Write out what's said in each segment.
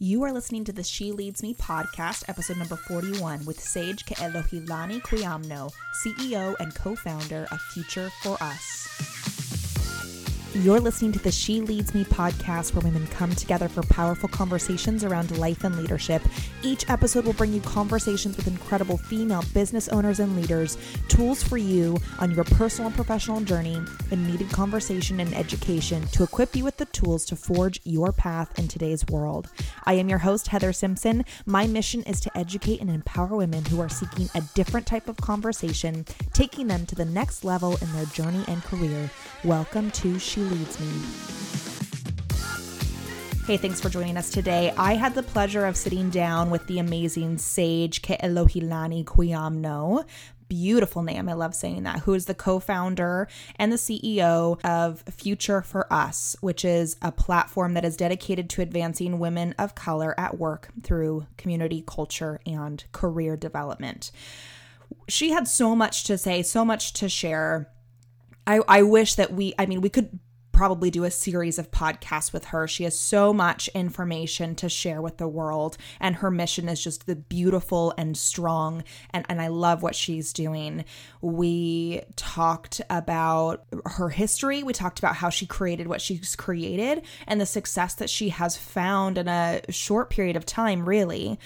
You are listening to the She Leads Me podcast, episode number 41, with Sage Ke'elohilani Quiamno, CEO and co founder of Future for Us. You're listening to the She Leads Me podcast, where women come together for powerful conversations around life and leadership. Each episode will bring you conversations with incredible female business owners and leaders, tools for you on your personal and professional journey, and needed conversation and education to equip you with the tools to forge your path in today's world. I am your host, Heather Simpson. My mission is to educate and empower women who are seeking a different type of conversation, taking them to the next level in their journey and career. Welcome to She Leads Me. Hey, thanks for joining us today. I had the pleasure of sitting down with the amazing Sage Ke'elohilani Quiamno. Beautiful name. I love saying that. Who is the co founder and the CEO of Future for Us, which is a platform that is dedicated to advancing women of color at work through community, culture, and career development. She had so much to say, so much to share I, I wish that we, I mean, we could probably do a series of podcasts with her. She has so much information to share with the world, and her mission is just the beautiful and strong. And, and I love what she's doing. We talked about her history, we talked about how she created what she's created and the success that she has found in a short period of time, really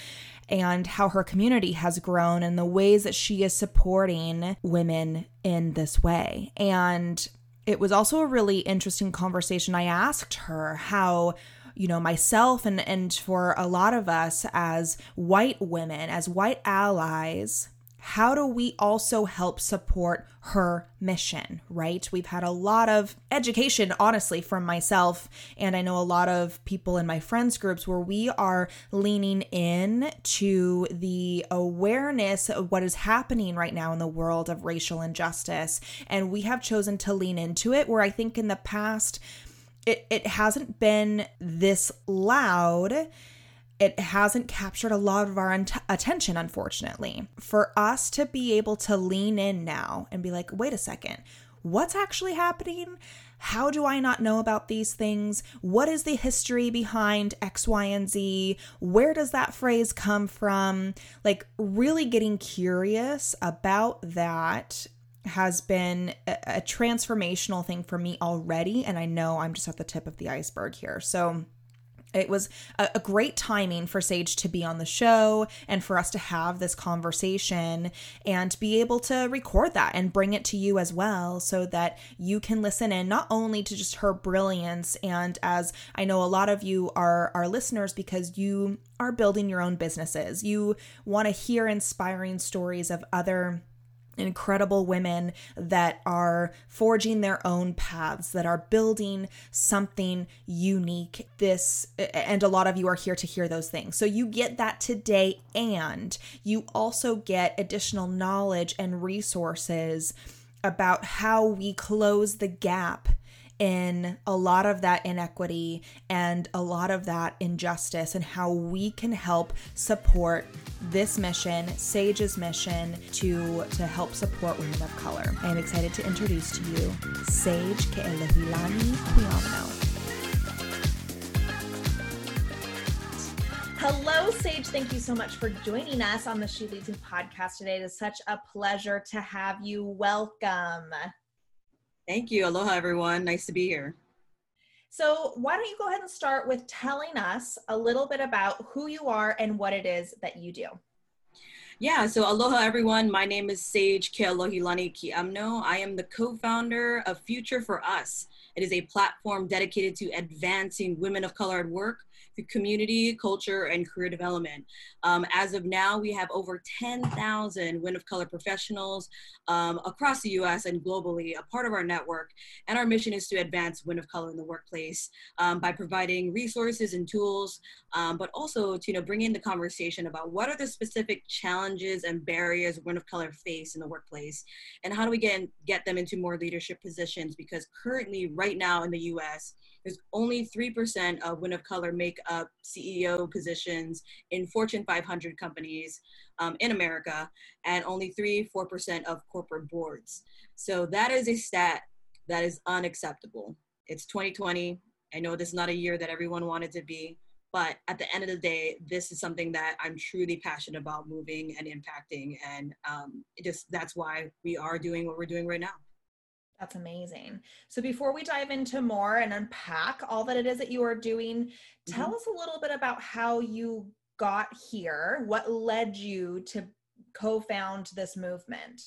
and how her community has grown and the ways that she is supporting women in this way. And it was also a really interesting conversation. I asked her how you know myself and and for a lot of us as white women as white allies how do we also help support her mission, right? We've had a lot of education, honestly, from myself, and I know a lot of people in my friends groups where we are leaning in to the awareness of what is happening right now in the world of racial injustice. And we have chosen to lean into it where I think in the past, it, it hasn't been this loud it hasn't captured a lot of our attention, unfortunately. For us to be able to lean in now and be like, wait a second, what's actually happening? How do I not know about these things? What is the history behind X, Y, and Z? Where does that phrase come from? Like, really getting curious about that has been a, a transformational thing for me already. And I know I'm just at the tip of the iceberg here. So, it was a, a, great timing for Sage to be on the show and for us to have this conversation and be able to record that and bring it to you as well so that you can listen in not only to just her brilliance and as I know a lot of you are our listeners because you are building your own businesses. You want to hear inspiring stories of other incredible women that are forging their own paths that are building something unique. This and a lot of you are here to hear those things. So you get that today and you also get additional knowledge and resources about how we close the gap in a lot of that inequity and a lot of that injustice and how we can help support this mission, Sage's mission to to help support women of color. I am excited to introduce to you Sage Ke'elohilani Quiamno. Hello, Sage. Thank you so much for joining us on the She Leads Me podcast today. It is such a pleasure to have you. Welcome. Thank you. Aloha, everyone. Nice to be here. So, why don't you go ahead and start with telling us a little bit about who you are and what it is that you do? Yeah, so aloha everyone. My name is Sage Ke'elohilani Quiamno. I am the co-founder of Future for Us. It is a platform dedicated to advancing women of color at work through community, culture, and career development. Um, as of now, we have over 10,000 women of color professionals um, across the US and globally, a part of our network. And our mission is to advance women of color in the workplace um, by providing resources and tools, um, but also to you know, bring in the conversation about what are the specific challenges and barriers women of color face in the workplace, and how do we get, get them into more leadership positions? Because currently, right now in the US, there's only 3% of women of color make up CEO positions in Fortune 500 companies um, in America, and only 3 4% of corporate boards. So that is a stat that is unacceptable. It's 2020. I know this is not a year that everyone wanted to be, but at the end of the day this is something that i'm truly passionate about moving and impacting and um, just that's why we are doing what we're doing right now that's amazing. So before we dive into more and unpack all that it is that you are doing, tell mm-hmm. us a little bit about how you got here. What led you to co-found this movement?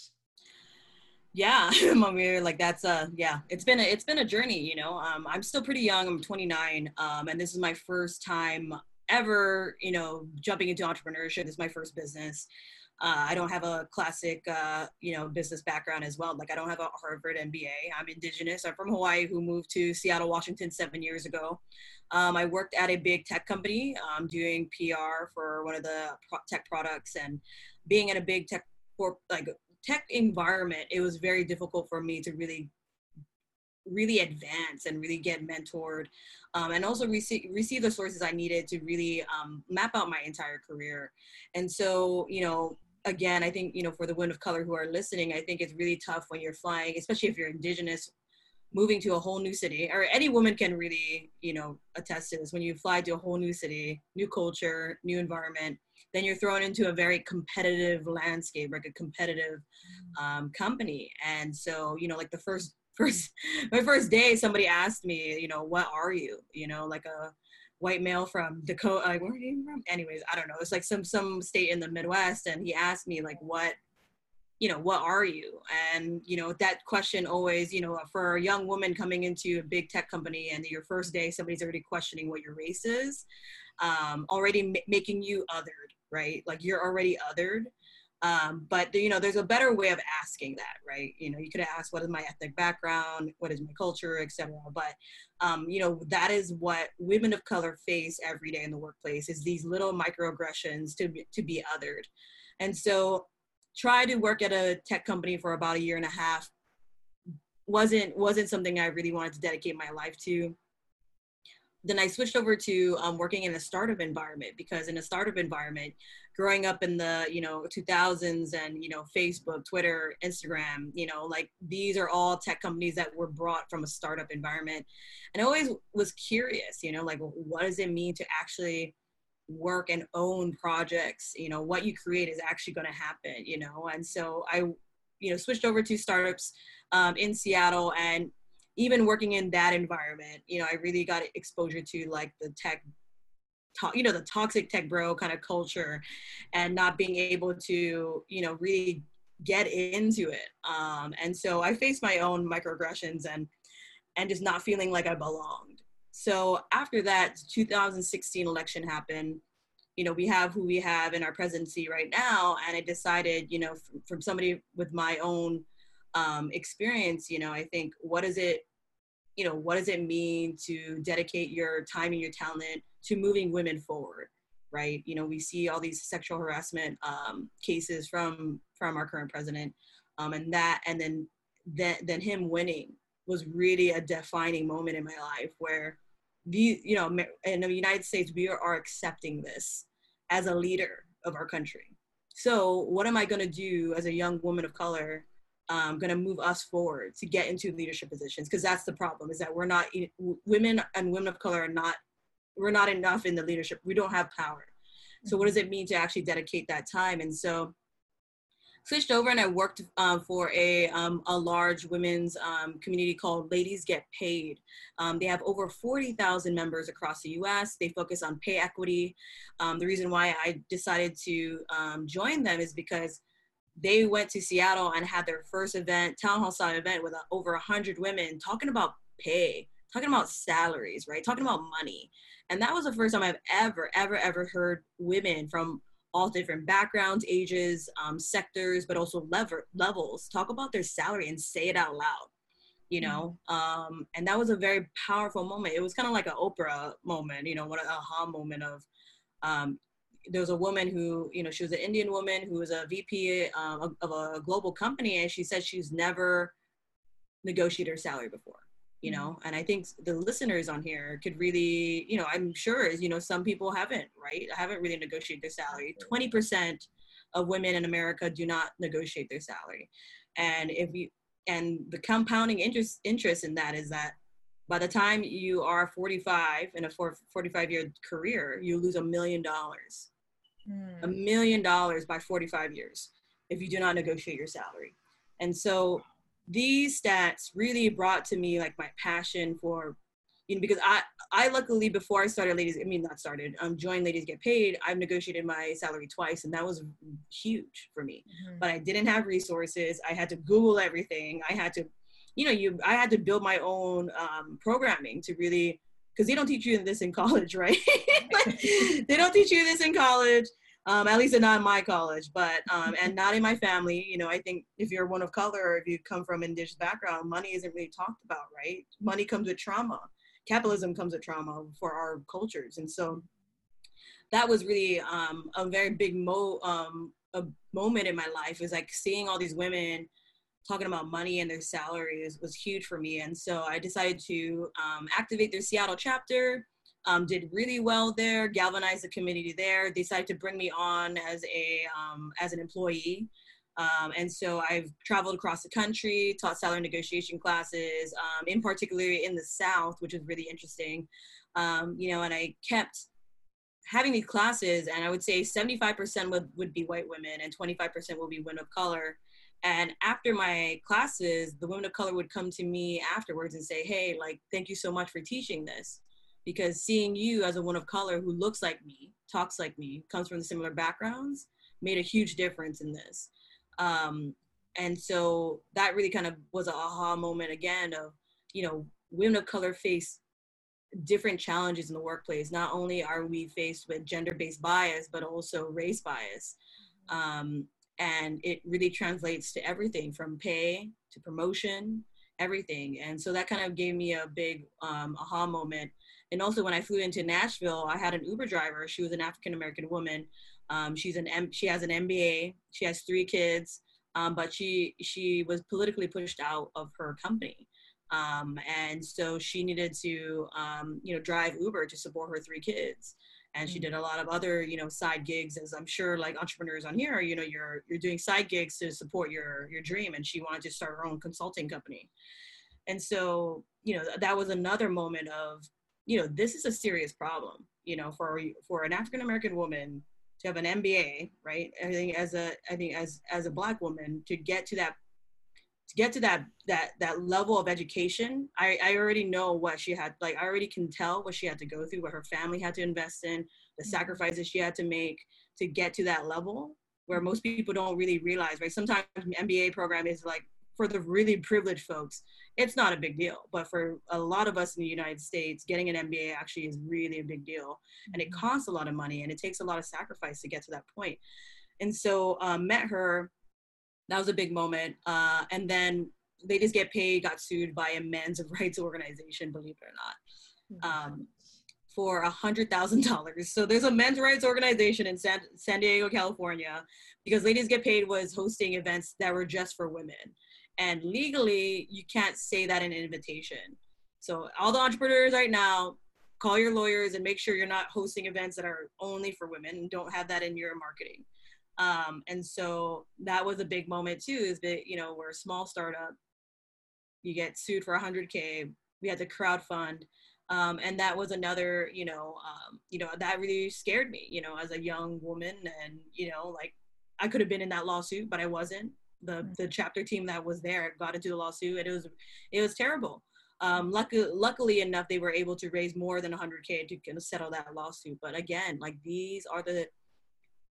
Yeah, Mamir, like that's a yeah. It's been a it's been a journey, you know. Um, I'm still pretty young. I'm 29, um, and this is my first time ever, you know, jumping into entrepreneurship. This is my first business. Uh, I don't have a classic, uh, you know, business background as well. Like I don't have a Harvard MBA. I'm indigenous. I'm from Hawaii, who moved to Seattle, Washington, seven years ago. Um, I worked at a big tech company, um, doing PR for one of the tech products, and being in a big tech for like tech environment, it was very difficult for me to really really advance and really get mentored um, and also receive, receive the sources i needed to really um, map out my entire career and so you know again, I think, you know, for the women of color who are listening, I think it's really tough when you're flying, especially if you're indigenous, moving to a whole new city, or any woman can really, you know, attest to this. When you fly to a whole new city, new culture, new environment, then you're thrown into a very competitive landscape, like a competitive um, company. And so, you know, like the first, first, my first day, somebody asked me, you know, what are you? You know, like a, white male from Dakota. Like, where are you from? Anyways, I don't know. It's like some some state in the Midwest, and he asked me like, what, you know, what are you? And you know, that question always, you know, for a young woman coming into a big tech company, and your first day, somebody's already questioning what your race is, um, already m- making you othered, right? Like you're already othered. Um, but you know, there's a better way of asking that, right? You know, you could ask, "What is my ethnic background? What is my culture, etc." But um, you know, that is what women of color face every day in the workplace: is these little microaggressions to to be othered. And so, try to work at a tech company for about a year and a half wasn't wasn't something I really wanted to dedicate my life to then I switched over to um, working in a startup environment because in a startup environment, growing up in the you know 2000s and you know Facebook, Twitter, Instagram, you know like these are all tech companies that were brought from a startup environment, and I always was curious, you know, like what does it mean to actually work and own projects? You know, what you create is actually going to happen, you know, and so I you know switched over to startups um, in Seattle and even working in that environment, you know, I really got exposure to like the tech talk, you know, the toxic tech bro kind of culture and not being able to, you know, really get into it. Um, and so I faced my own microaggressions and and just not feeling like I belonged. So after that 2016 election happened, you know, we have who we have in our presidency right now. And I decided, you know, from, from somebody with my own um, experience, you know, I think what is it, you know, what does it mean to dedicate your time and your talent to moving women forward, right? You know, we see all these sexual harassment um, cases from from our current president, um, and that, and then then then him winning was really a defining moment in my life where the you know in the United States we are accepting this as a leader of our country. So what am I going to do as a young woman of color um, going to move us forward to get into leadership positions because that's the problem is that we're not women and women of color are not we're not enough in the leadership. We don't have power. So what does it mean to actually dedicate that time? And so switched over and i worked um, for a, um, a large women's um, community called ladies get paid. Um, they have over 40000 members across the us they focus on pay equity. Um, the reason why i decided to um, join them is because they went to Seattle and had their first event, town hall style event with uh, over 100 women talking about pay, talking about salaries, right? Talking about money. And that was the first time I've ever, ever, ever heard women from all different backgrounds, ages, um, sectors, but also lever- levels talk about their salary and say it out loud, you know? Um, and that was a very powerful moment. It was kind of like an Oprah moment, you know, what an aha moment of, um, there was a woman who, you know, she was an Indian woman who was a VP um, of, of, a global company, and she said she's never negotiated her salary before. You know, mm-hmm. and I think the listeners on here could really, you know, I'm sure, as you know, some people haven't, right? I haven't really negotiated their salary. Twenty percent of women in America do not negotiate their salary, and if you and the compounding interest interest in that is that by the time you are 45 in a 45 year career, you lose a million dollars. A hmm. million dollars by 45 years if you do not negotiate your salary. And so these stats really brought to me like my passion for you know because I I luckily before I started ladies I mean not started um joined ladies get paid I've negotiated my salary twice and that was huge for me mm-hmm. but I didn't have resources I had to google everything I had to you know, you I had to build my own um, programming to really because they don't teach you this in college, right? they don't teach you this in college. Um, at least not in my college, but um, and not in my family. You know, I think if you're one of color or if you come from an indigenous background, money isn't really talked about, right? Money comes with trauma. Capitalism comes with trauma for our cultures, and so that was really um, a very big mo um, a moment in my life. Is like seeing all these women talking about money and their salaries was huge for me. And so I decided to um, activate their Seattle chapter. Um, did really well there, galvanized the community there. Decided to bring me on as a um, as an employee. Um, and so I've traveled across the country, taught salary negotiation classes, um, in particular in the South, which is really interesting. Um, you know, and I kept having these classes, and I would say 75% would, would be white women and 25% will be women of color. And after my classes, the women of color would come to me afterwards and say, Hey, like, thank you so much for teaching this. Because seeing you as a woman of color who looks like me, talks like me, comes from similar backgrounds, made a huge difference in this. Um, and so that really kind of was a aha moment again of, you know, women of color face different challenges in the workplace. Not only are we faced with gender based bias, but also race bias. Um, and it really translates to everything from pay to promotion everything and so that kind of gave me a big um, aha moment and also when i flew into nashville i had an uber driver. She was an african american woman. Um, she's an M- she has an mba she has three kids. Um, but she she was politically pushed out of her company. Um, and so she needed to um, you know drive uber to support her three kids. And she did a lot of other you know side gigs as i'm sure like entrepreneurs on here you know you're you're doing side gigs to support your your dream. And she wanted to start her own consulting company. And so you know that was another moment of you know this is a serious problem you know for for an african american woman to have an mba right? I think as a i think as as a black woman to get to that to get to that that that level of education i i already know what she had like i already can tell what she had to go through what her family had to invest in the mm-hmm. sacrifices she had to make to get to that level where most people don't really realize right? Sometimes mba program is like for the really privileged folks it's not a big deal but for a lot of us in the united states getting an mba actually is really a big deal and it mm-hmm. costs a lot of money and it takes a lot of sacrifice to get to that point. point and so um, met her that was a big moment. Uh, and then Ladies Get Paid got sued by a men's rights organization, believe it or not, um, for a hundred thousand dollars. So there's a men's rights organization in San, San Diego, California, because Ladies Get Paid was hosting events that were just for women. And legally, you can't say that in an invitation. So all the entrepreneurs right now, call your lawyers and make sure you're not hosting events that are only for women don't have that in your marketing. Um, and so that was a big moment too, is that, you know, we're a small startup. You get sued for 100K. We had to crowd fund. Um, and that was another, you know, um, you know, that really scared me, you know, as a young woman. And, you know, like I could have been in that lawsuit, but I wasn't. The, mm. the chapter team that was there got into the lawsuit and it was, it was terrible. Um, luckily, luckily enough, they were able to raise more than 100K to kind of settle that lawsuit. But again, like these are the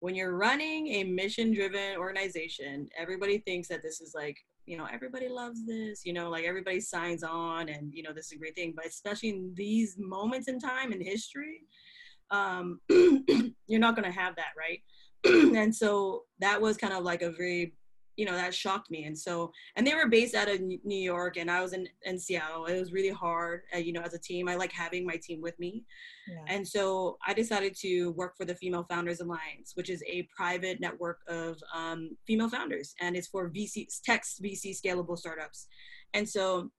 when you're running a mission driven organization, everybody thinks that this is like, you know, everybody loves this, you know, like everybody signs on and, you know, this is a great thing. But especially in these moments in time in history, um, you're not going to have that, right? and so that was kind of like a very you know that shocked me. And so and they were based out of new york and i was in, in seattle. It was really hard uh, you know as a team. I like having my team with me. Yeah. and so i decided to work for the female founders alliance which is a private network of um, female founders and it's for vc tech vc scalable startups. And so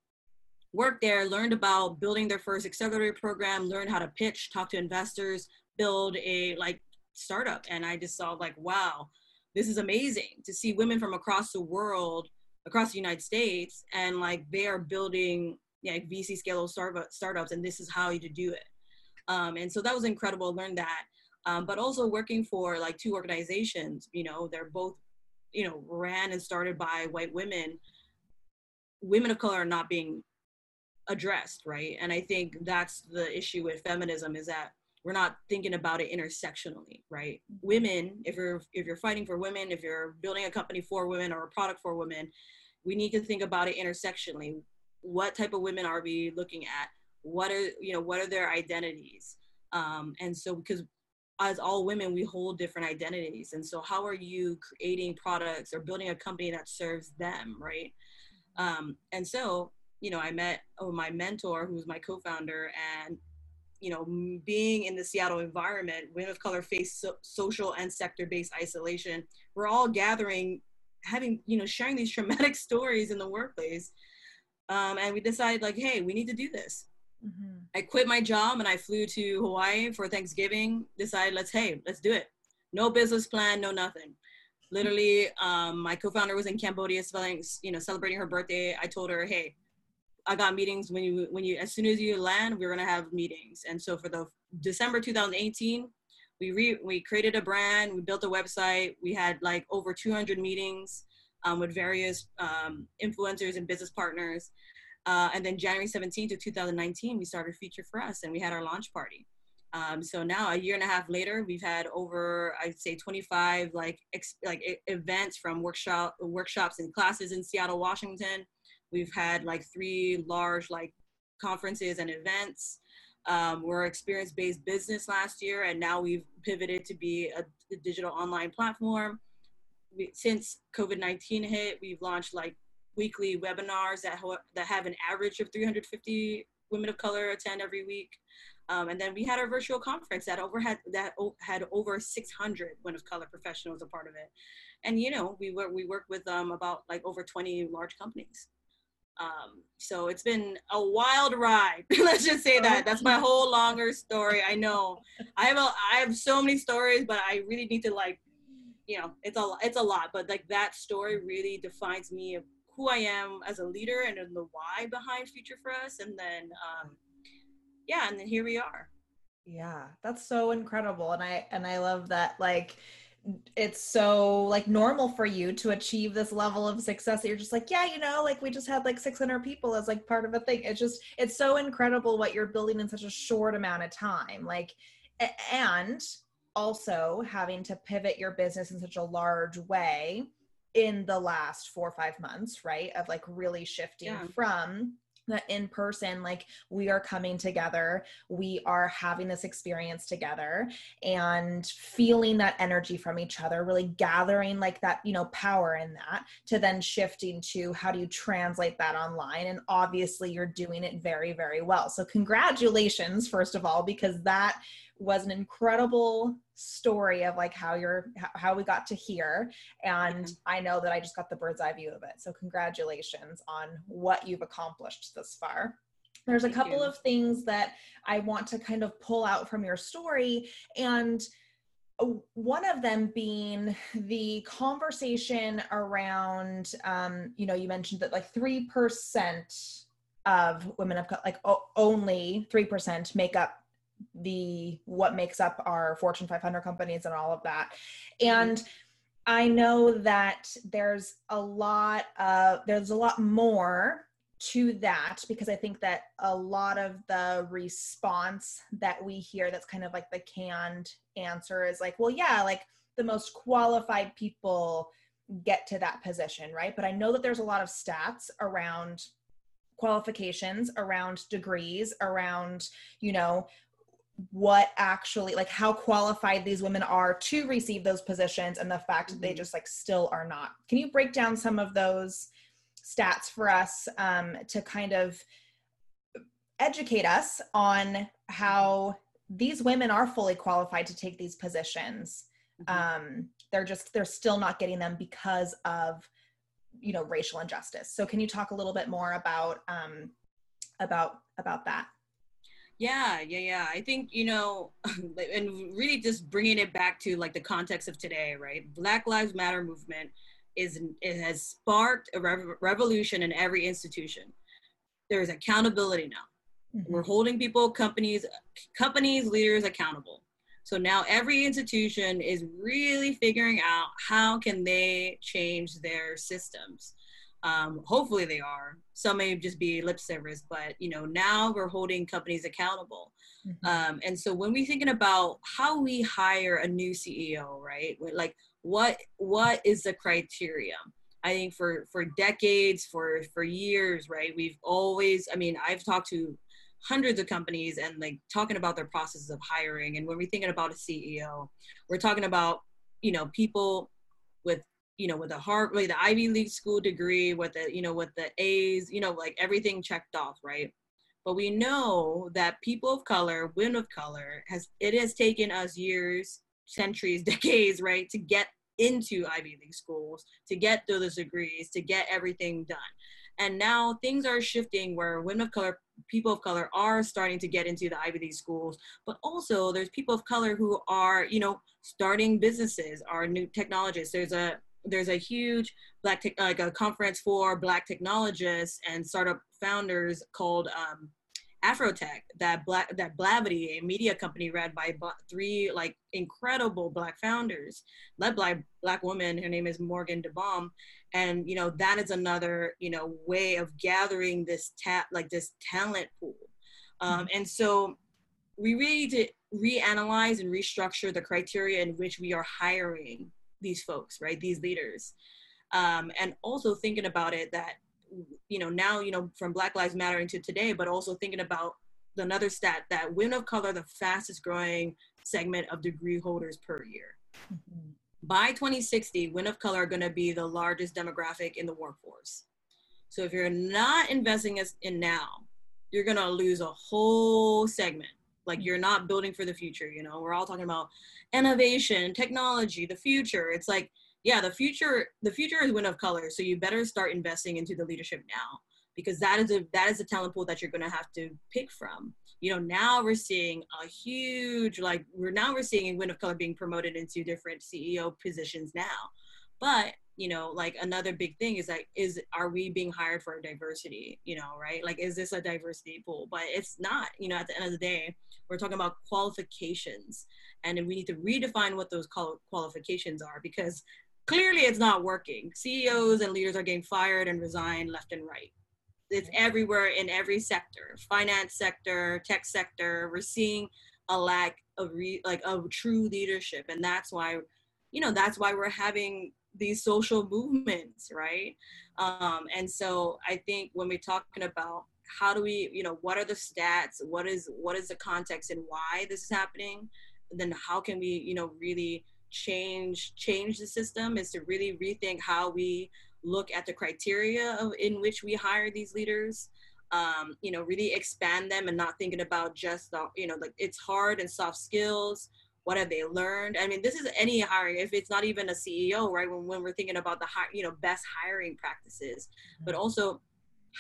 worked there learned about building their first accelerator program learned how to pitch talk to investors build a like startup. And i just saw like wow this is amazing to see women from across the world across the united states and like they are building like vc scale startup, startups and this is how you do it. Um, and so that was incredible. Learn that. Um, but also working for like two organizations you know they're both you know ran and started by white women women of color are not being addressed right? And i think that's the issue with feminism is that we're not thinking about it intersectionally right? Women if you're if you're fighting for women if you're building a company for women or a product for women we need to think about it intersectionally. What type of women are we looking at? What are you know what are their identities? Um, and so because as all women we hold different identities. And so how are you creating products or building a company that serves them right? Um, and so you know i met oh, my mentor who's my co-founder and you know being in the seattle environment women of color face so- social and sector-based isolation we're all gathering having you know sharing these traumatic stories in the workplace um, and we decided like hey we need to do this. Mm-hmm. i quit my job and i flew to hawaii for thanksgiving decided let's hey let's do it. No business plan no nothing. Literally um, my co-founder was in cambodia spelling, you know celebrating her birthday. I told her hey i got meetings when you when you as soon as you land we're going to have meetings. And so for the december 2018 we re- we created a brand we built a website we had like over 200 meetings um, with various um, influencers and business partners. Uh, and then january 17th of 2019 we started Future for us and we had our launch party. Um, so now a year and a half later we've had over i'd say 25 like ex- like events from workshop workshops and classes in seattle washington we've had like three large like conferences and events um, we're experience-based business last year, and now we've pivoted to be a, a digital online platform. We, since COVID-19 hit, we've launched like weekly webinars that ho- that have an average of 350 women of color attend every week. Um, and then we had our virtual conference that over had that had over 600 women of color professionals a part of it. And you know, we work we work with um, about like over 20 large companies. Um, so it's been a wild ride. Let's just say that. That's my whole longer story. I know. I have a I have so many stories, but I really need to like, you know, it's a it's a lot. But like that story really defines me of who I am as a leader and the why behind Future for Us. And then, um, yeah, and then here we are. Yeah, that's so incredible, and I and I love that like it's so like normal for you to achieve this level of success that you're just like yeah you know like we just had like 600 people as like part of a thing it's just it's so incredible what you're building in such a short amount of time like and also having to pivot your business in such a large way in the last four or five months right of like really shifting yeah. from that in person like we are coming together we are having this experience together and feeling that energy from each other really gathering like that you know power in that to then shifting to how do you translate that online and obviously you're doing it very very well. So congratulations first of all because that was an incredible story of like how you're how we got to here and mm-hmm. i know that i just got the bird's eye view of it so congratulations on what you've accomplished thus far there's a Thank couple you. of things that i want to kind of pull out from your story and uh, one of them being the conversation around um, you know you mentioned that like 3% of women of like only 3% make up the what makes up our Fortune 500 companies and all of that. And mm-hmm. I know that there's a lot of there's a lot more to that because I think that a lot of the response that we hear that's kind of like the canned answer is like, well, yeah, like the most qualified people get to that position, right? But I know that there's a lot of stats around qualifications, around degrees, around, you know, what actually like how qualified these women are to receive those positions and the fact mm-hmm. that they mm-hmm. just like still are not can you break down some of those stats for us um, to kind of educate us on how these women are fully qualified to take these positions mm-hmm. um, they're just they're still not getting them because of you know racial injustice so can you talk a little bit more about um, about about that yeah, yeah, yeah. I think, you know, and really just bringing it back to like the context of today, right? Black Lives Matter movement is it has sparked a rev- revolution in every institution. there's accountability now. Mm-hmm. We're holding people, companies, companies, leaders accountable. So now every institution is really figuring out how can they change their systems. Um, hopefully they are. Some may just be lip service, but you know now we're holding companies accountable. Mm-hmm. Um, and so when we're thinking about how we hire a new CEO, right? Like what what is the criteria? I think for for decades, for for years, right? We've always. I mean, I've talked to hundreds of companies and like talking about their processes of hiring. And when we're thinking about a CEO, we're talking about you know people with you know with a Harvard, like the Ivy League school degree, with the you know with the A's, you know like everything checked off, right? But we know that people of color, women of color, has it has taken us years, centuries, decades, right, to get into Ivy League schools, to get those degrees, to get everything done. And now things are shifting where women of color, people of color are starting to get into the Ivy League schools, but also there's people of color who are, you know, starting businesses, are new technologists. There's a there's a huge black tech, like a conference for black technologists and startup founders called um, Afrotech, that black that Blavity, a media company ran by three like incredible black founders, led by black woman. Her name is Morgan DeBaun, and you know that is another you know way of gathering this tap like this talent pool, um, mm-hmm. and so we really need to reanalyze and restructure the criteria in which we are hiring these folks, right? These leaders, um, and also thinking about it that you know now you know from black lives matter into today but also thinking about another stat that women of color the fastest growing segment of degree holders per year mm-hmm. by 2060 women of color are going to be the largest demographic in the workforce so if you're not investing in now you're going to lose a whole segment like you're not building for the future you know we're all talking about innovation technology the future it's like yeah, the future the future is women of color. So you better start investing into the leadership now because that is a that is a talent pool that you're gonna have to pick from. You know, now we're seeing a huge like we're now we're seeing women of color being promoted into different CEO positions now. But you know like another big thing is like is are we being hired for diversity you know right like is this a diversity pool but it's not you know at the end of the day we're talking about qualifications and we need to redefine what those qualifications are because clearly it's not working. CEOs and leaders are getting fired and resigned left and right. It's everywhere in every sector, finance sector, tech sector. We're seeing a lack of re, like of true leadership, and that's why, you know, that's why we're having these social movements, right? Um, and so I think when we're talking about how do we, you know, what are the stats? What is what is the context and why this is happening? Then how can we, you know, really change change the system is to really rethink how we look at the criteria of, in which we hire these leaders um, you know really expand them and not thinking about just the you know like it's hard and soft skills what have they learned? I mean this is any hiring if it's not even a ceo right when, when we're thinking about the high you know best hiring practices. Mm-hmm. but also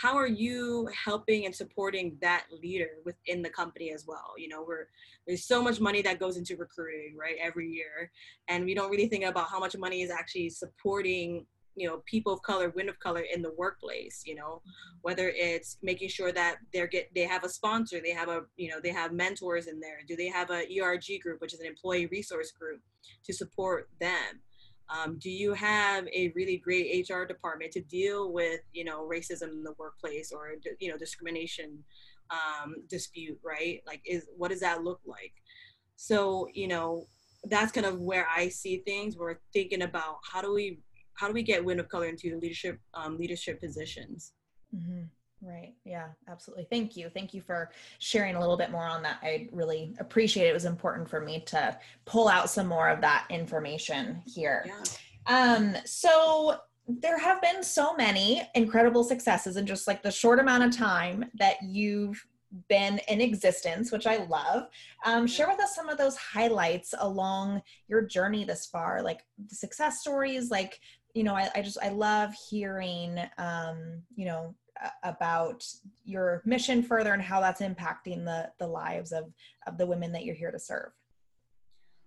how are you helping and supporting that leader within the company as well? You know we're there's so much money that goes into recruiting right every year. And we don't really think about how much money is actually supporting you know people of color women of color in the workplace you know whether it's making sure that they're get they have a sponsor they have a you know they have mentors in there. Do they have a erg group which is an employee resource group to support them? Um, do you have a really great hr department to deal with you know racism in the workplace or you know discrimination um, dispute right? Like is what does that look like? So you know that's kind of where i see things. We're thinking about how do we how do we get women of color into leadership um, leadership positions mm-hmm. Right. Yeah, absolutely. Thank you. Thank you for sharing a little bit more on that. I really appreciate it. It was important for me to pull out some more of that information here. Yeah. Um, so there have been so many incredible successes in just like the short amount of time that you've been in existence, which I love. Um, share with us some of those highlights along your journey this far, like the success stories, like you know, I, I just I love hearing um, you know about your mission further and how that's impacting the the lives of of the women that you're here to serve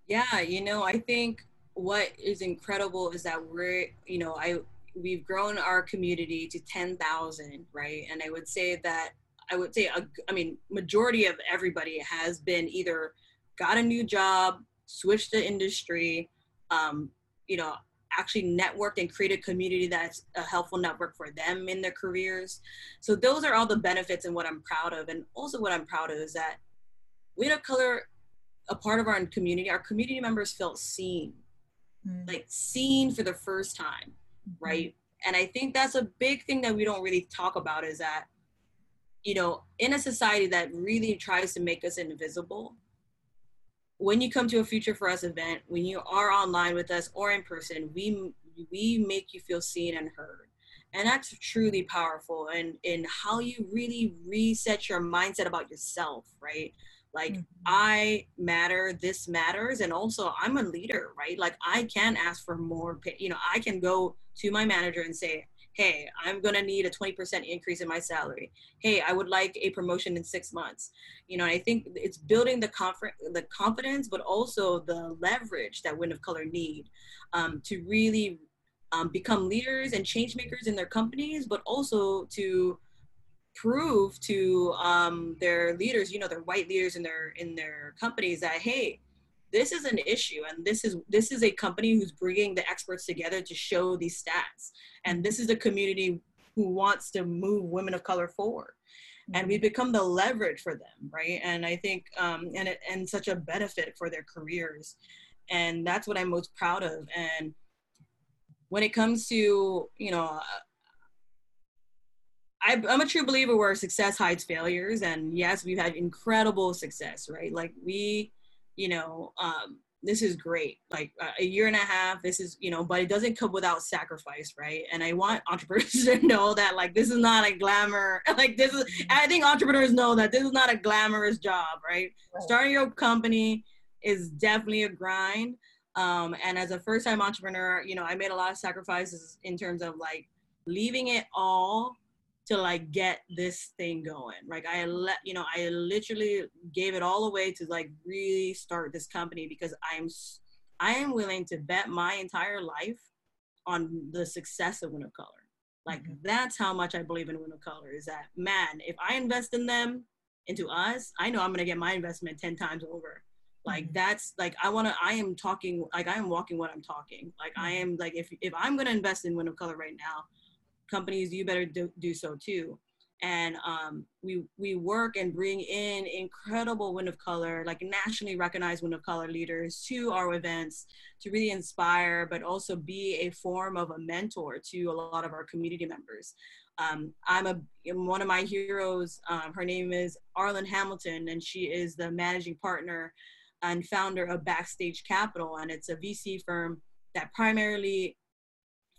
yeah you know i think what is incredible is that we're you know i we've grown our community to 10,000, right? And I would say that I would say a, I mean majority of everybody has been either got a new job, switched the industry, um, you know, actually networked and created a community that's a helpful network for them in their careers. So those are all the benefits and what I'm proud of. And also what I'm proud of is that we of color, a part of our community, our community members felt seen, mm. like seen for the first time, mm-hmm. right? And I think that's a big thing that we don't really talk about is that, you know, in a society that really tries to make us invisible, when you come to a Future for Us event, when you are online with us or in person, we we make you feel seen and heard. And that's truly powerful and in how you really reset your mindset about yourself, right? Like mm-hmm. I matter, this matters, and also I'm a leader, right? Like I can ask for more pay, you know, I can go to my manager and say, hey, I'm gonna need a 20% increase in my salary. Hey, I would like a promotion in six months. You know, I think it's building the comfort, the confidence, but also the leverage that women of color need um, to really um, become leaders and change makers in their companies, but also to prove to um, their leaders, you know, their white leaders in their in their companies that hey, this is an issue and this is this is a company who's bringing the experts together to show these stats. And this is a community who wants to move women of color forward. And we mm-hmm. become the leverage for them right? And i think um, and it, and such a benefit for their careers. And that's what i'm most proud of. And when it comes to you know I, am a true believer where success hides failures. And yes we've had incredible success right? Like we you know, um, this is great. Like a year and a half, this is, you know, but it doesn't come without sacrifice, right? And I want entrepreneurs to know that, like, this is not a glamour. Like, this is, I think entrepreneurs know that this is not a glamorous job, right? right. Starting your company is definitely a grind. Um, and as a first time entrepreneur, you know, I made a lot of sacrifices in terms of like leaving it all to like get this thing going. Like I let you know, I literally gave it all away to like really start this company because I'm I am willing to bet my entire life on the success of of Color. Like mm-hmm. that's how much I believe in of Color is that man, if I invest in them, into us, I know I'm gonna get my investment 10 times over. Like mm-hmm. that's like I wanna I am talking like I am walking what I'm talking. Like I mm-hmm. am like if if I'm gonna invest in of Color right now, companies you better do, do so too. And um, we we work and bring in incredible women of color like nationally recognized women of color leaders to our events to really inspire but also be a form of a mentor to a lot of our community members. Um, i'm a one of my heroes um, her name is arlan hamilton and she is the managing partner and founder of backstage capital and it's a vc firm that primarily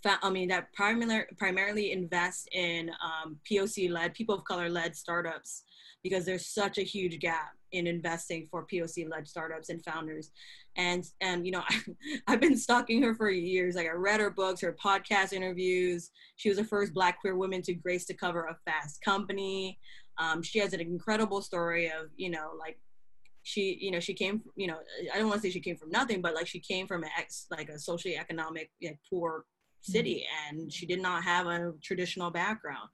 I mean, that primarily primarily invest in um, POC led, people of color led startups, because there's such a huge gap in investing for POC led startups and founders. And and you know, I've been stalking her for years. Like I read her books, her podcast interviews. She was the first Black queer woman to grace the cover of Fast Company. Um, she has an incredible story of you know like she you know she came you know i don't want to say she came from nothing but like she came from an ex like a socially economic know, poor city and she did not have a traditional background.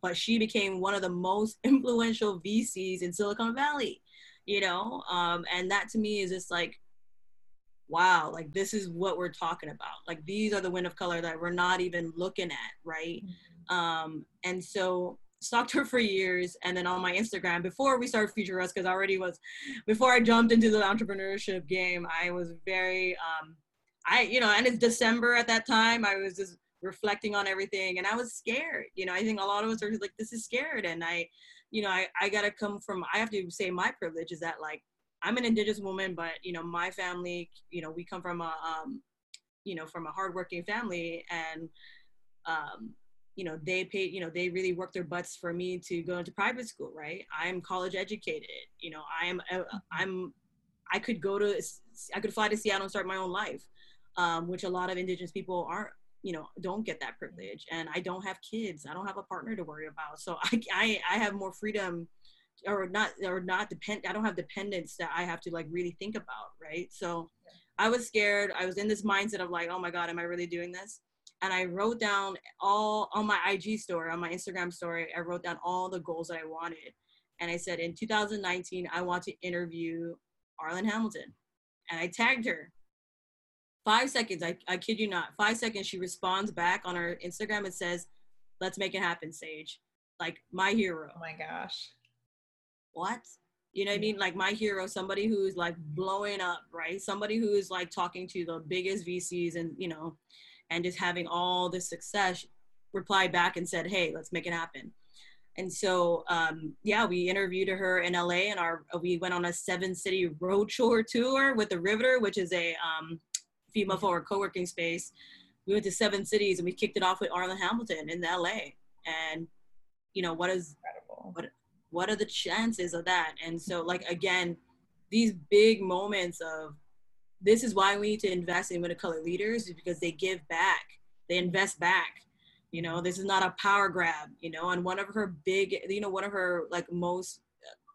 But she became one of the most influential vcs in silicon valley you know? Um, and that to me is just like wow like this is what we're talking about. Like these are the women of color that we're not even looking at right? Mm-hmm. um, and so stalked her for years and then on my instagram before we started future us because i already was before i jumped into the entrepreneurship game i was very um, I, you know, and it's December at that time. I was just reflecting on everything and I was scared. You know, I think a lot of us are like, this is scared. And I, you know, I, I got to come from, I have to say my privilege is that like, I'm an indigenous woman, but you know, my family, you know, we come from a, um, you know, from a hardworking family and, um, you know, they paid, you know, they really worked their butts for me to go into private school, right? I'm college educated, you know, I'm, uh, I'm, I could go to, I could fly to Seattle and start my own life um, which a lot of indigenous people aren't you know don't get that privilege and i don't have kids i don't have a partner to worry about so i i, I have more freedom or not or not depend i don't have dependence that i have to like really think about right so i was scared i was in this mindset of like oh my god am i really doing this and I wrote down all on my IG story, on my Instagram story, I wrote down all the goals that I wanted. And I said, in 2019, I want to interview arlan Hamilton. And I tagged her. Five seconds, I, I kid you not, five seconds, she responds back on her Instagram and says, Let's make it happen, Sage. Like my hero. Oh my gosh. What? You know what I mean? Like my hero, somebody who's like blowing up, right? Somebody who is like talking to the biggest VCs and, you know, and just having all this success replied back and said hey let's make it happen and so um, yeah we interviewed her in la and our we went on a seven city road tour tour with the riveter which is a um, female mm-hmm. forward co-working space we went to seven cities and we kicked it off with arlan hamilton in la and you know what is Incredible. what what are the chances of that and so like again these big moments of this is why we need to invest in women of color leaders because they give back they invest back you know this is not a power grab you know and one of her big you know one of her like most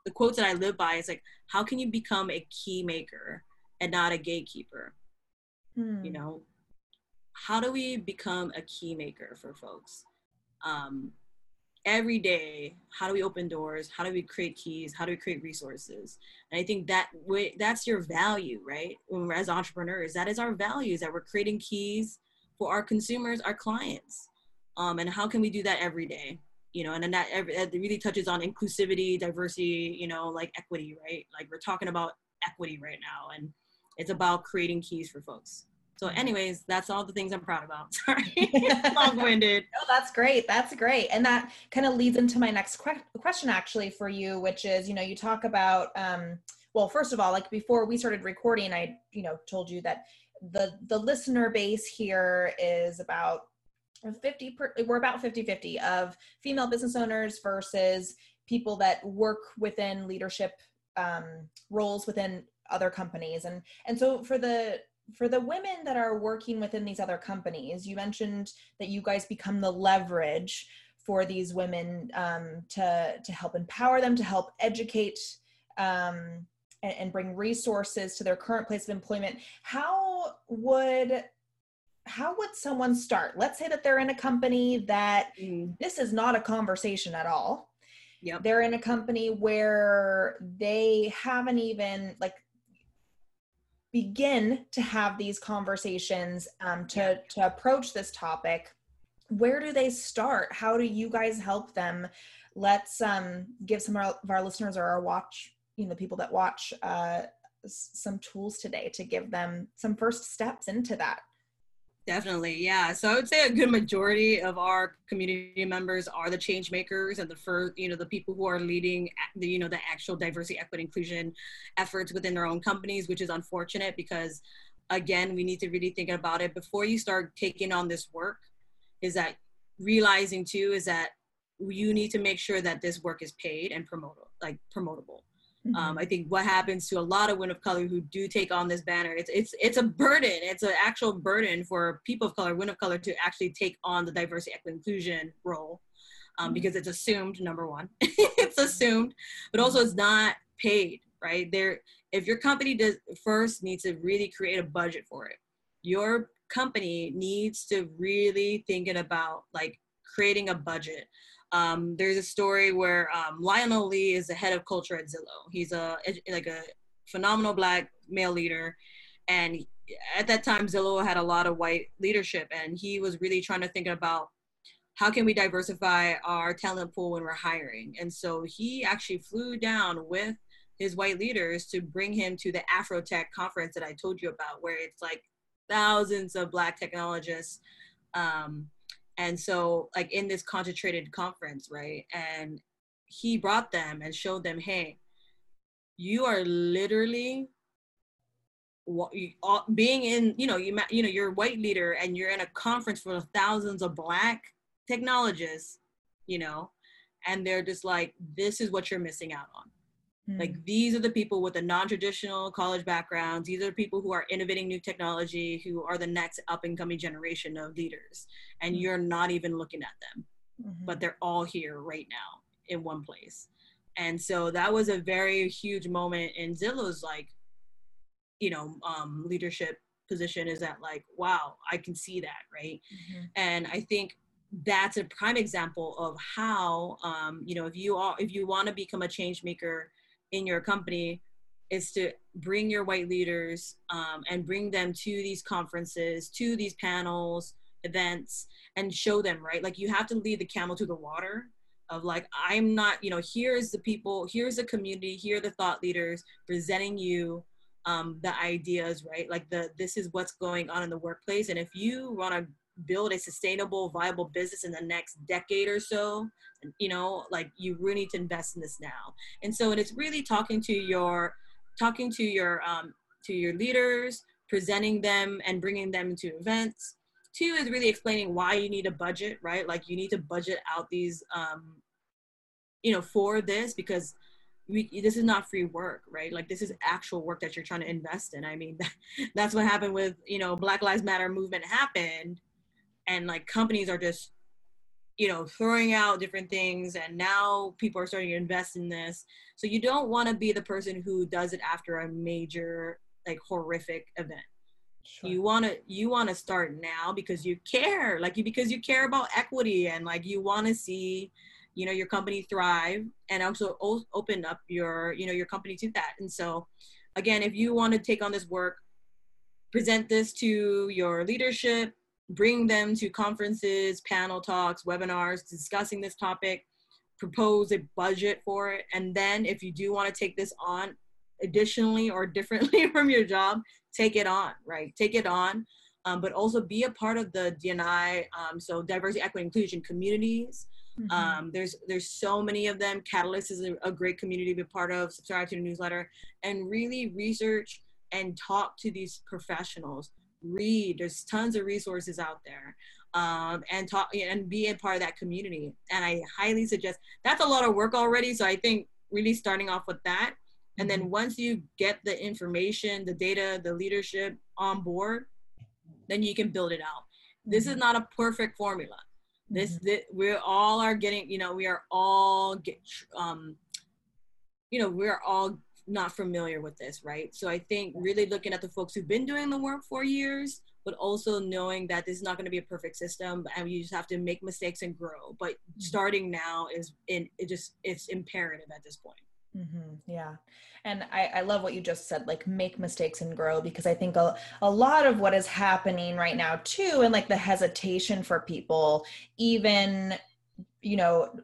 the quotes that i live by is like how can you become a key maker and not a gatekeeper hmm. you know how do we become a key maker for folks? Um, every day how do we open doors? How do we create keys? How do we create resources? And i think that way that's your value right? As entrepreneurs that is our values that we're creating keys for our consumers our clients. Um, and how can we do that every day? You know and then that, that really touches on inclusivity diversity you know like equity right? Like we're talking about equity right now and it's about creating keys for folks so, anyways, that's all the things I'm proud about. Sorry, long-winded. no, that's great. That's great, and that kind of leads into my next que- question, actually, for you, which is, you know, you talk about, um, well, first of all, like before we started recording, I, you know, told you that the the listener base here is about 50 per, we're about 50 50 of female business owners versus people that work within leadership um, roles within other companies and and so for the for the women that are working within these other companies, you mentioned that you guys become the leverage for these women um, to to help empower them, to help educate um, and, and bring resources to their current place of employment. How would how would someone start? Let's say that they're in a company that mm. this is not a conversation at all. Yep. They're in a company where they haven't even like begin to have these conversations um, to yeah. to approach this topic where do they start? How do you guys help them? Let's um, give some of our listeners or our watch you know people that watch uh, some tools today to give them some first steps into that Definitely, yeah. So I would say a good majority of our community members are the change makers and the first, you know, the people who are leading the, you know, the actual diversity, equity, inclusion efforts within their own companies, which is unfortunate because, again, we need to really think about it before you start taking on this work. Is that realizing too is that you need to make sure that this work is paid and promoted, like promotable. Mm-hmm. Um, I think what happens to a lot of women of color who do take on this banner, it's it's it's a burden. It's an actual burden for people of color, women of color, to actually take on the diversity, equity, inclusion role, um, mm-hmm. because it's assumed. Number one, it's assumed, but also it's not paid. Right there, if your company does first needs to really create a budget for it. Your company needs to really thinking about like creating a budget um, there's a story where um, Lionel Lee is the head of culture at Zillow. He's a like a phenomenal black male leader, and at that time Zillow had a lot of white leadership, and he was really trying to think about how can we diversify our talent pool when we're hiring. And so he actually flew down with his white leaders to bring him to the Afrotech conference that I told you about, where it's like thousands of black technologists. Um, and so like in this concentrated conference right and he brought them and showed them hey you are literally uh, being in you know you you know you're a white leader and you're in a conference for thousands of black technologists you know and they're just like this is what you're missing out on Mm. Like these are the people with the non-traditional college backgrounds. These are the people who are innovating new technology, who are the next up and coming generation of leaders. And mm. you're not even looking at them, mm-hmm. but they're all here right now in one place. And so that was a very huge moment in Zillow's like, you know, um, leadership position is that like wow i can see that right mm-hmm. and i think that's a prime example of how um, you know if you are if you want to become a change maker in your company is to bring your white leaders um, and bring them to these conferences to these panels events and show them right? Like you have to lead the camel to the water of like i'm not you know here's the people here's the community here are the thought leaders presenting you um, the ideas right? Like the this is what's going on in the workplace and if you want to build a sustainable viable business in the next decade or so you know like you really need to invest in this now. And so it's really talking to your talking to your um, to your leaders presenting them and bringing them to events. Two is really explaining why you need a budget right? Like you need to budget out these um, you know for this because we, this is not free work right? Like this is actual work that you're trying to invest in. I mean that's what happened with you know black lives matter movement happened and like companies are just you know throwing out different things and now people are starting to invest in this. So you don't want to be the person who does it after a major like horrific event. Sure. you want to you want to start now because you care like you because you care about equity and like you want to see you know your company thrive and also open up your you know your company to that. And so again if you want to take on this work present this to your leadership bring them to conferences, panel talks, webinars discussing this topic, propose a budget for it. And then if you do want to take this on additionally or differently from your job, take it on, right? Take it on. Um, but also be a part of the DNI, um, so diversity, equity, inclusion communities. Mm-hmm. Um, there's there's so many of them. Catalyst is a, a, great community to be part of. Subscribe to the newsletter and really research and talk to these professionals read there's tons of resources out there um, and talk and be a part of that community and i highly suggest that's a lot of work already so i think really starting off with that and then mm-hmm. once you get the information the data the leadership on board then you can build it out this is mm-hmm. not a perfect formula this, mm-hmm. this we all are getting you know we are all get um you know we're all not familiar with this, right? So I think really looking at the folks who've been doing the work for years, but also knowing that this is not going to be a perfect system and you just have to make mistakes and grow. But mm-hmm. starting now is in it just it's imperative at this point. Mm-hmm. Yeah. And I, I love what you just said, like make mistakes and grow, because I think a, a lot of what is happening right now, too, and like the hesitation for people, even, you know,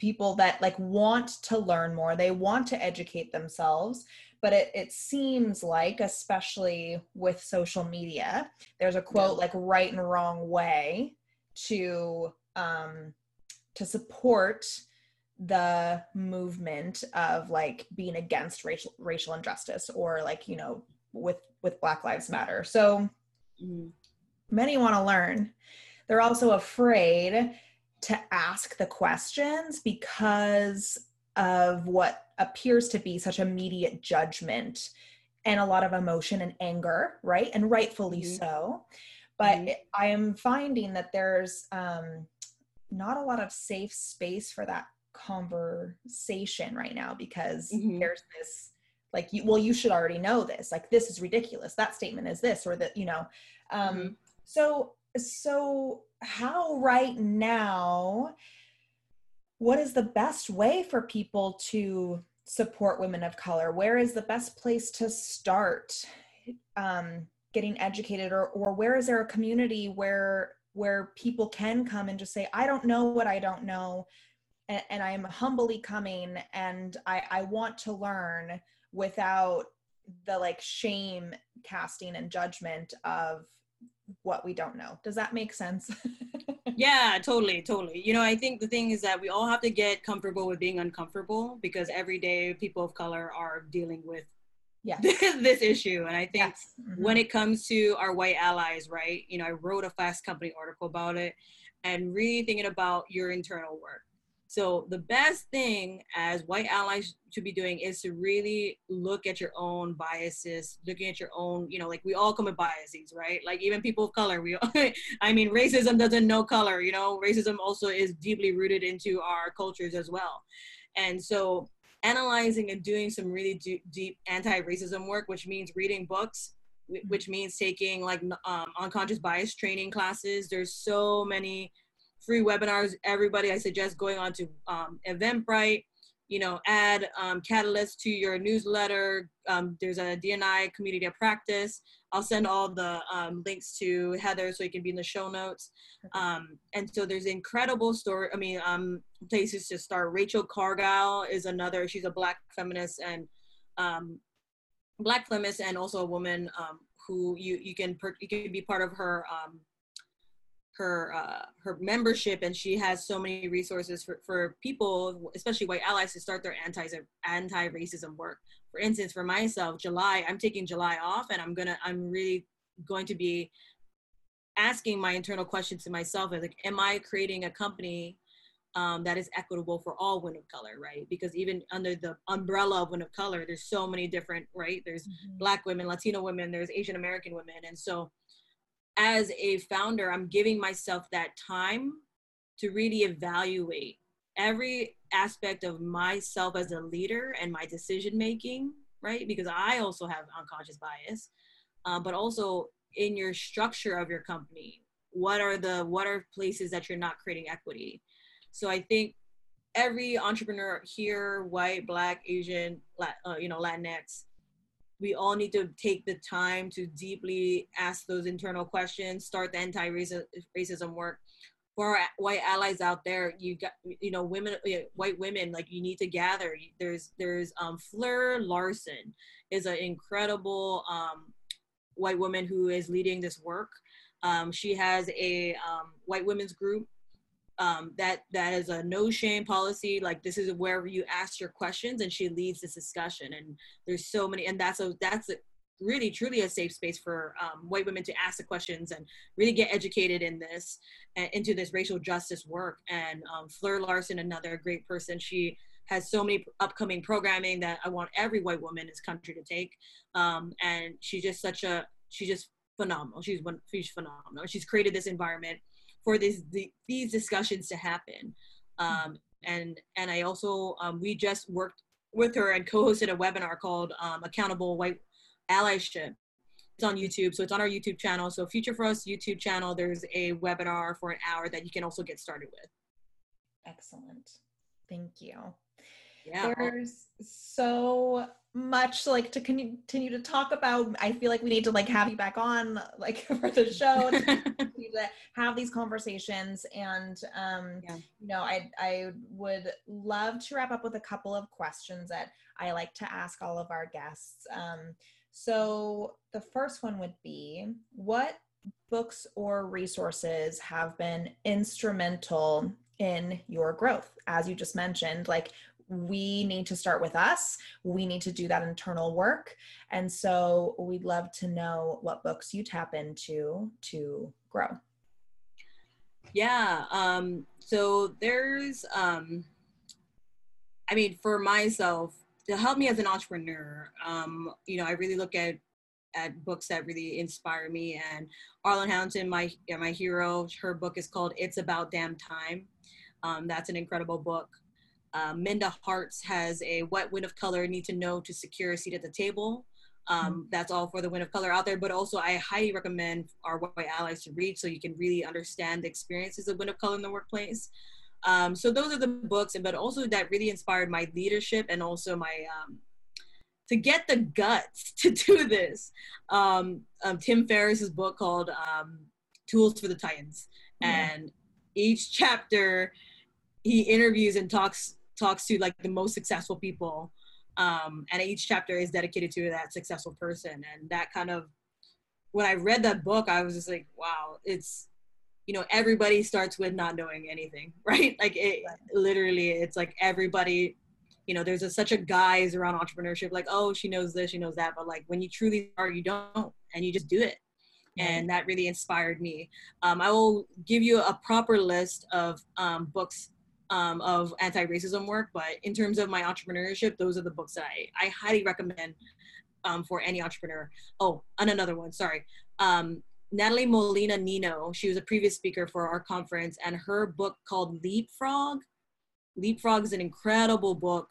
people that like want to learn more they want to educate themselves but it, it seems like especially with social media there's a quote like right and wrong way to um to support the movement of like being against racial racial injustice or like you know with with black lives matter. So mm-hmm. many want to learn. They're also afraid to ask the questions because of what appears to be such immediate judgment and a lot of emotion and anger, right? And rightfully mm-hmm. so. But mm-hmm. I am finding that there's um, not a lot of safe space for that conversation right now because mm-hmm. there's this like you, well you should already know this like this is ridiculous that statement is this or that you know um mm-hmm. so so how right now what is the best way for people to support women of color? Where is the best place to start um, getting educated or, or where is there a community where where people can come and just say i don't know what i don't know and, and i am humbly coming and I, I want to learn without the like shame casting and judgment of what we don't know. Does that make sense? yeah, totally, totally. You know, I think the thing is that we all have to get comfortable with being uncomfortable because every day people of color are dealing with yeah. this, this issue. And I think yes. mm-hmm. when it comes to our white allies, right? You know, I wrote a Fast Company article about it and really thinking about your internal work. So the best thing as white allies should be doing is to really look at your own biases, looking at your own, you know, like we all come with biases, right? Like even people of color, we, I mean, racism doesn't know color, you know, racism also is deeply rooted into our cultures as well. And so analyzing and doing some really deep, deep anti-racism work, which means reading books, which means taking like um, unconscious bias training classes. There's so many free webinars. Everybody, I suggest going on to um, Eventbrite. You know, add um, Catalyst to your newsletter. Um, there's a DNI community of practice. I'll send all the um, links to Heather so you can be in the show notes. Um, and so there's incredible story. I mean, um, places to start. Rachel Cargle is another. She's a Black feminist and um, Black feminist and also a woman um, who you you can per- you can be part of her um, her uh, her membership, and she has so many resources for, for people, especially white allies, to start their anti anti racism work. For instance, for myself, July, I'm taking July off, and I'm gonna I'm really going to be asking my internal questions to myself like am i creating a company um, that is equitable for all women of color, right? Because even under the umbrella of women of color, there's so many different, right? There's mm-hmm. Black women, Latino women, there's Asian American women. And so, as a founder, I'm giving myself that time to really evaluate every aspect of myself as a leader and my decision making, right? Because I also have unconscious bias, uh, but also in your structure of your company what are the what are places that you're not creating equity so I think every entrepreneur here, white, black, Asian, uh, you know, Latinx, we all need to take the time to deeply ask those internal questions, start the anti-racism work. For our white allies out there, you got, you know, women, white women, like you need to gather. There's, there's um, Fleur Larsen is an incredible um, white woman who is leading this work. Um, she has a um, white women's group um, that that is a no shame policy like this is where you ask your questions and she leads this discussion. And there's so many and that's a that's a, really truly a safe space for um, white women to ask the questions and really get educated in this uh, into this racial justice work. And um, fleur larsen another great person she has so many upcoming programming that i want every white woman in this country to take. Um, and she's just such a she's just phenomenal. She's she's phenomenal. She's created this environment for these the, these discussions to happen. Um, and and I also um, we just worked with her and co-hosted a webinar called um, Accountable White Allyship. It's on YouTube, so it's on our YouTube channel. So Future for Us YouTube channel, there's a webinar for an hour that you can also get started with. Excellent, thank you. Yeah. There's so much like to continue to talk about i feel like we need to like have you back on like for the show to have these conversations and um yeah. you know i i would love to wrap up with a couple of questions that i like to ask all of our guests um so the first one would be what books or resources have been instrumental in your growth as you just mentioned like we need to start with us. We need to do that internal work. And so we'd love to know what books you tap into to grow. Yeah. Um, so there's, um, I mean, for myself, to help me as an entrepreneur, um, you know, I really look at at books that really inspire me. And Arlan Hamilton, my my hero, her book is called "It's About Damn Time." Um, that's an incredible book. Um, Minda Harts has a What Women of Color Need to Know to Secure a Seat at the Table. Um, mm-hmm. That's all for the women of color out there, but also I highly recommend our white allies to read so you can really understand the experiences of women of color in the workplace. Um, so those are the books, but also that really inspired my leadership and also my um, to get the guts to do this. Um, um, Tim Ferriss's book called um, Tools for the Titans, and each chapter he interviews and talks talks to like the most successful people um, and each chapter is dedicated to that successful person. And that kind of when i read that book i was just like wow it's you know everybody starts with not knowing anything right? Like it literally it's like everybody you know there's a, such a guise around entrepreneurship like oh she knows this she knows that. But like when you truly are you don't and you just do it. And that really inspired me. Um, i will give you a proper list of um, books um, of anti-racism work but in terms of my entrepreneurship those are the books that i, I highly recommend um, for any entrepreneur oh and another one sorry um, natalie molina nino she was a previous speaker for our conference and her book called leapfrog leapfrog is an incredible book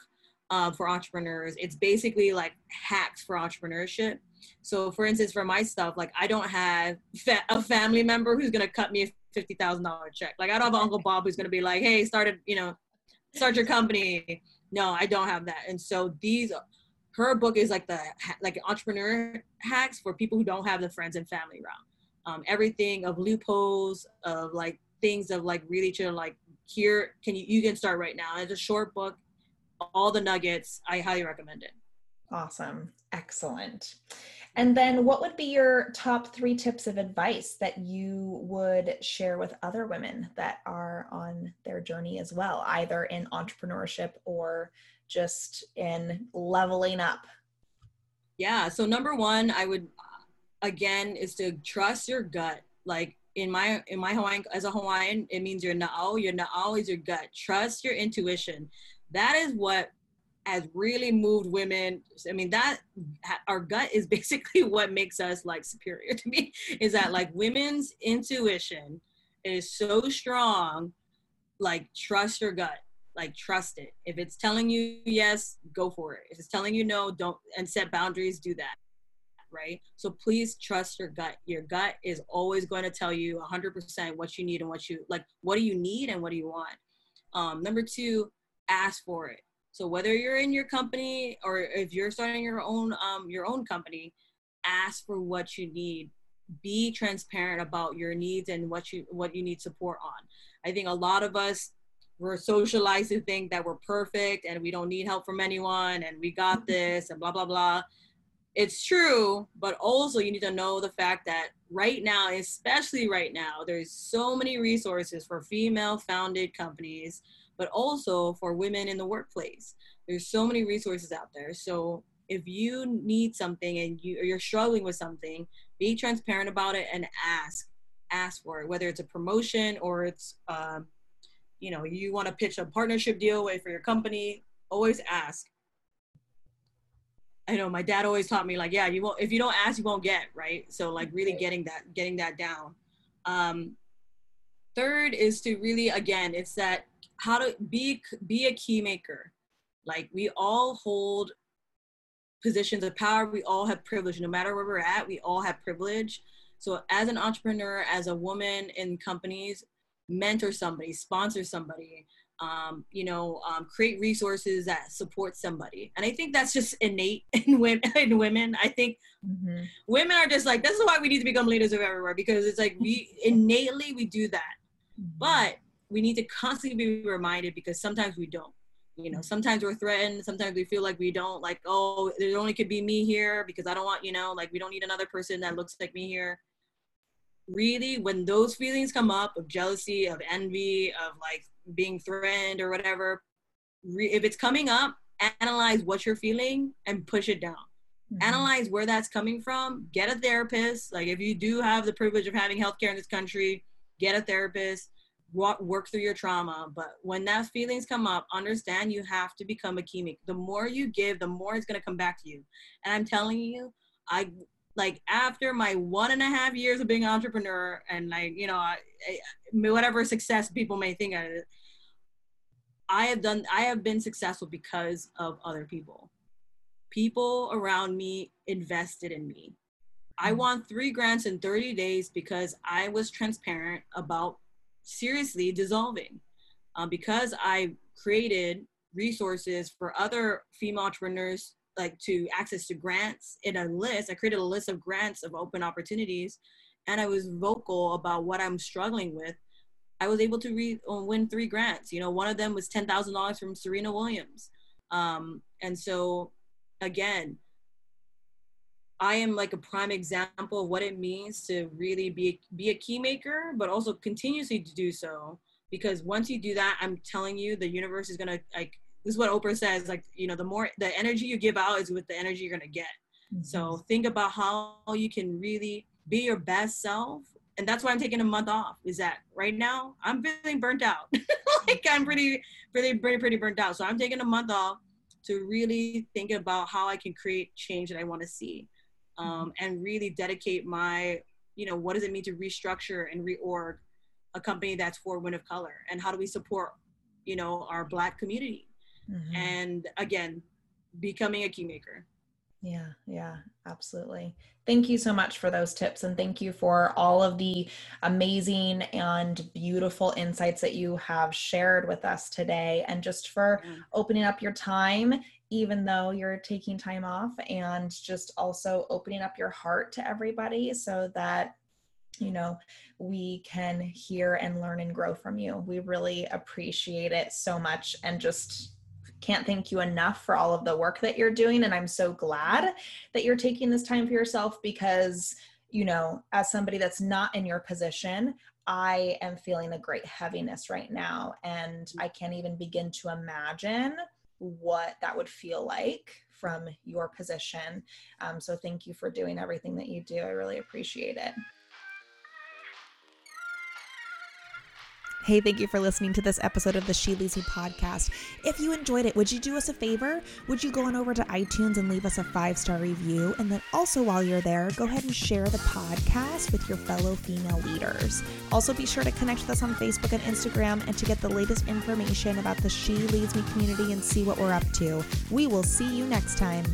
uh, for entrepreneurs. It's basically like hacks for entrepreneurship. So, for instance, for my stuff, like I don't have fa- a family member who's gonna cut me a fifty thousand dollar check. Like I don't have Uncle Bob who's gonna be like, "Hey, started, you know, start your company." No, I don't have that. And so these, her book is like the like entrepreneur hacks for people who don't have the friends and family around. Um, everything of loopholes of like things of like really to like here can you you can start right now. It's a short book, all the nuggets. I highly recommend it. Awesome. Excellent. And then what would be your top three tips of advice that you would share with other women that are on their journey as well, either in entrepreneurship or just in leveling up? Yeah. So number one, I would uh, again is to trust your gut. Like in my in my Hawaiian as a Hawaiian, it means your na'au. Your na'au is your gut. Trust your intuition. That is what has really moved women. I mean, that our gut is basically what makes us like superior to me. Is that like women's intuition is so strong. Like trust your gut. Like trust it. If it's telling you yes, go for it. If it's telling you no, don't and set boundaries. Do that. Right. So please trust your gut. Your gut is always going to tell you 100% what you need and what you like. What do you need and what do you want? Um, number two, ask for it so whether you're in your company or if you're starting your own um, your own company, ask for what you need. Be transparent about your needs and what you what you need support on. I think a lot of us we're socialized to think that we're perfect and we don't need help from anyone and we got this and blah blah blah. It's true, but also you need to know the fact that right now, especially right now, there's so many resources for female founded companies but also for women in the workplace. There's so many resources out there. So if you need something and you or you're struggling with something, be transparent about it and ask ask for it. Whether it's a promotion or it's um, you know you want to pitch a partnership deal way for your company, always ask. I know my dad always taught me like, yeah, you won't if you don't ask, you won't get right. So like really getting that getting that down. Um, third is to really again, it's that how to be be a key maker. Like we all hold positions of power. We all have privilege. No matter where we're at we all have privilege. So as an entrepreneur as a woman in companies mentor somebody sponsor somebody um, you know um, create resources that support somebody. And i think that's just innate in women in women. I think mm-hmm. women are just like this is why we need to become leaders of everywhere because it's like we innately we do that. Mm-hmm. but we need to constantly be reminded because sometimes we don't you know sometimes we're threatened sometimes we feel like we don't like oh there only could be me here because i don't want you know like we don't need another person that looks like me here. Really when those feelings come up of jealousy of envy of like being threatened or whatever re- if it's coming up analyze what you're feeling and push it down. Mm-hmm. analyze where that's coming from. Get a therapist. Like if you do have the privilege of having healthcare in this country get a therapist walk, work through your trauma. But when that feelings come up, understand you have to become a key. The more you give, the more it's gonna come back to you. And I'm telling you, I like after my one and a half years of being an entrepreneur and like you know I, I, whatever success people may think of it i have done i have been successful because of other people people around me invested in me i mm. won three grants in 30 days because i was transparent about seriously dissolving uh, because I created resources for other female entrepreneurs like to access to grants in a list. I created a list of grants of open opportunities and I was vocal about what I'm struggling with. I was able to re- uh, win three grants. You know, one of them was $10,000 from Serena Williams. Um, and so, again, I am like a prime example of what it means to really be be a key maker, but also continuously to do so. Because once you do that, I'm telling you, the universe is gonna like. This is what Oprah says. Like you know, the more the energy you give out is with the energy you're gonna get. Mm-hmm. So think about how you can really be your best self, and that's why I'm taking a month off. Is that right now I'm feeling burnt out. like I'm pretty, pretty, pretty, pretty burnt out. So I'm taking a month off to really think about how I can create change that I want to see um, and really dedicate my, you know, what does it mean to restructure and reorg a company that's for women of color, and how do we support, you know, our Black community? mm-hmm. and again, becoming a keymaker. Yeah, yeah, absolutely. Thank you so much for those tips and thank you for all of the amazing and beautiful insights that you have shared with us today and just for opening up your time even though you're taking time off and just also opening up your heart to everybody so that you know we can hear and learn and grow from you. We really appreciate it so much and just can't thank you enough for all of the work that you're doing. And I'm so glad that you're taking this time for yourself because, you know, as somebody that's not in your position, I am feeling a great heaviness right now. And I can't even begin to imagine what that would feel like from your position. Um, so thank you for doing everything that you do. I really appreciate it. Hey, thank you for listening to this episode of the She Leads Me podcast. If you enjoyed it, would you do us a favor? Would you go on over to iTunes and leave us a five star review? And then also, while you're there, go ahead and share the podcast with your fellow female leaders. Also, be sure to connect with us on Facebook and Instagram and to get the latest information about the She Leads Me community and see what we're up to. We will see you next time.